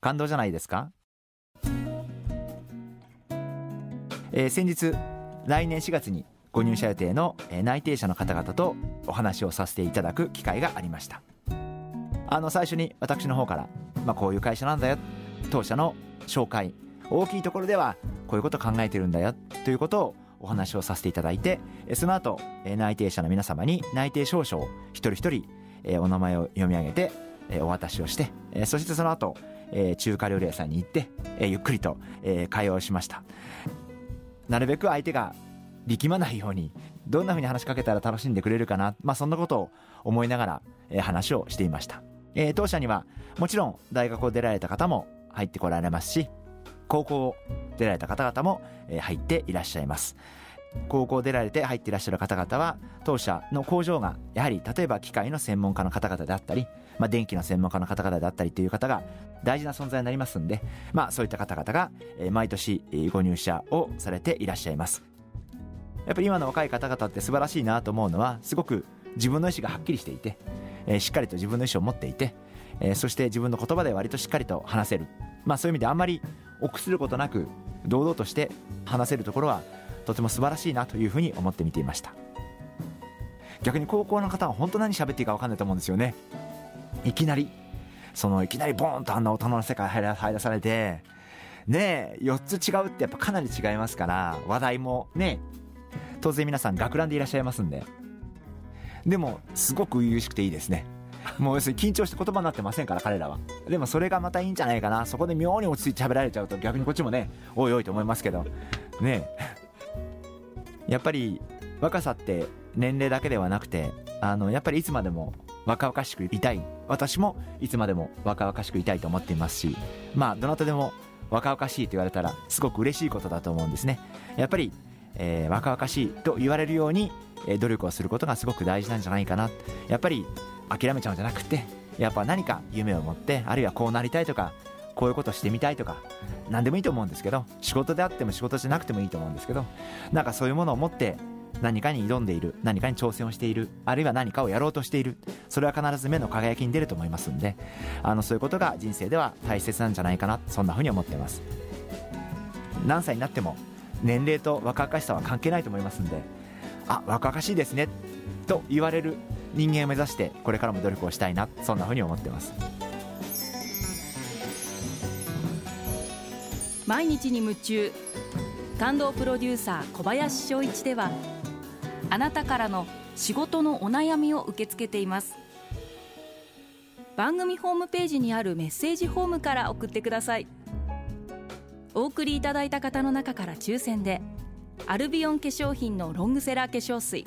感動じゃないですか、えー、先日来年4月にご入社予定の内定者の方々とお話をさせていただく機会がありました。あの最初に私の方から、まあ、こういう会社なんだよ当社の紹介大きいところではこういうこと考えてるんだよということをお話をさせていただいてその後内定者の皆様に内定証書を一人一人お名前を読み上げてえお渡しをしてえそしてその後え中華料理屋さんに行ってえゆっくりとえ会話をしました。なるべく相手が力まないようにどんな風に話しかけたら楽しんでくれるかな、まあ、そんなことを思いながら、え話をしていました、え、当社にはもちろん大学を出られた方も入ってこられますし高校を出られた方々も、え入っていらっしゃいます。高校出られて入っていらっしゃる方々は当社の工場がやはり例えば機械の専門家の方々であったり、まあ、電気の専門家の方々であったりという方が大事な存在になりますんで、まあ、そういった方々が毎年ご入社をされていらっしゃいます。やっぱり今の若い方々って素晴らしいなと思うのはすごく自分の意思がはっきりしていて、えー、しっかりと自分の意思を持っていて、えー、そして自分の言葉で割としっかりと話せる、まあ、そういう意味であんまり臆することなく堂々として話せるところはとても素晴らしいなというふうに思って見ていました。逆に高校の方は本当何喋っていいか分かんないと思うんですよね。いきなりそのいきなりボーンとあんな大人の世界入らされてねえ4つ違うってやっぱかなり違いますから話題もね当然皆さん学ランでいらっしゃいますんで。でもすごく初々しくていいですね。もう要するに緊張して言葉になってませんから彼らは。でもそれがまたいいんじゃないかな。そこで妙に落ち着いて喋られちゃうと逆にこっちもねおいおいと思いますけど。ねやっぱり若さって年齢だけではなくてあのやっぱりいつまでも若々しくいたい。私もいつまでも若々しくいたいと思っていますし。まあどなたでも若々しいと言われたらすごく嬉しいことだと思うんですね。やっぱりえー、若々しいと言われるように、え、努力をすることがすごく大事なんじゃないかな。やっぱり諦めちゃうんじゃなくてやっぱ何か夢を持ってあるいはこうなりたいとかこういうことしてみたいとか何でもいいと思うんですけど仕事であっても仕事じゃなくてもいいと思うんですけどなんかそういうものを持って何かに挑んでいる何かに挑戦をしているあるいは何かをやろうとしているそれは必ず目の輝きに出ると思いますんであのそういうことが人生では大切なんじゃないかなそんなふうに思っています。何歳になっても年齢と若々しさは関係ないと思いますんであ若々しいですねと言われる人間を目指してこれからも努力をしたいなそんなふうに思ってます。毎日に夢中感動プロデューサー小林翔一ではあなたからの仕事のお悩みを受け付けています。番組ホームページにあるメッセージホームから送ってください。お送りいただいた方の中から抽選でアルビオン化粧品のロングセラー化粧水。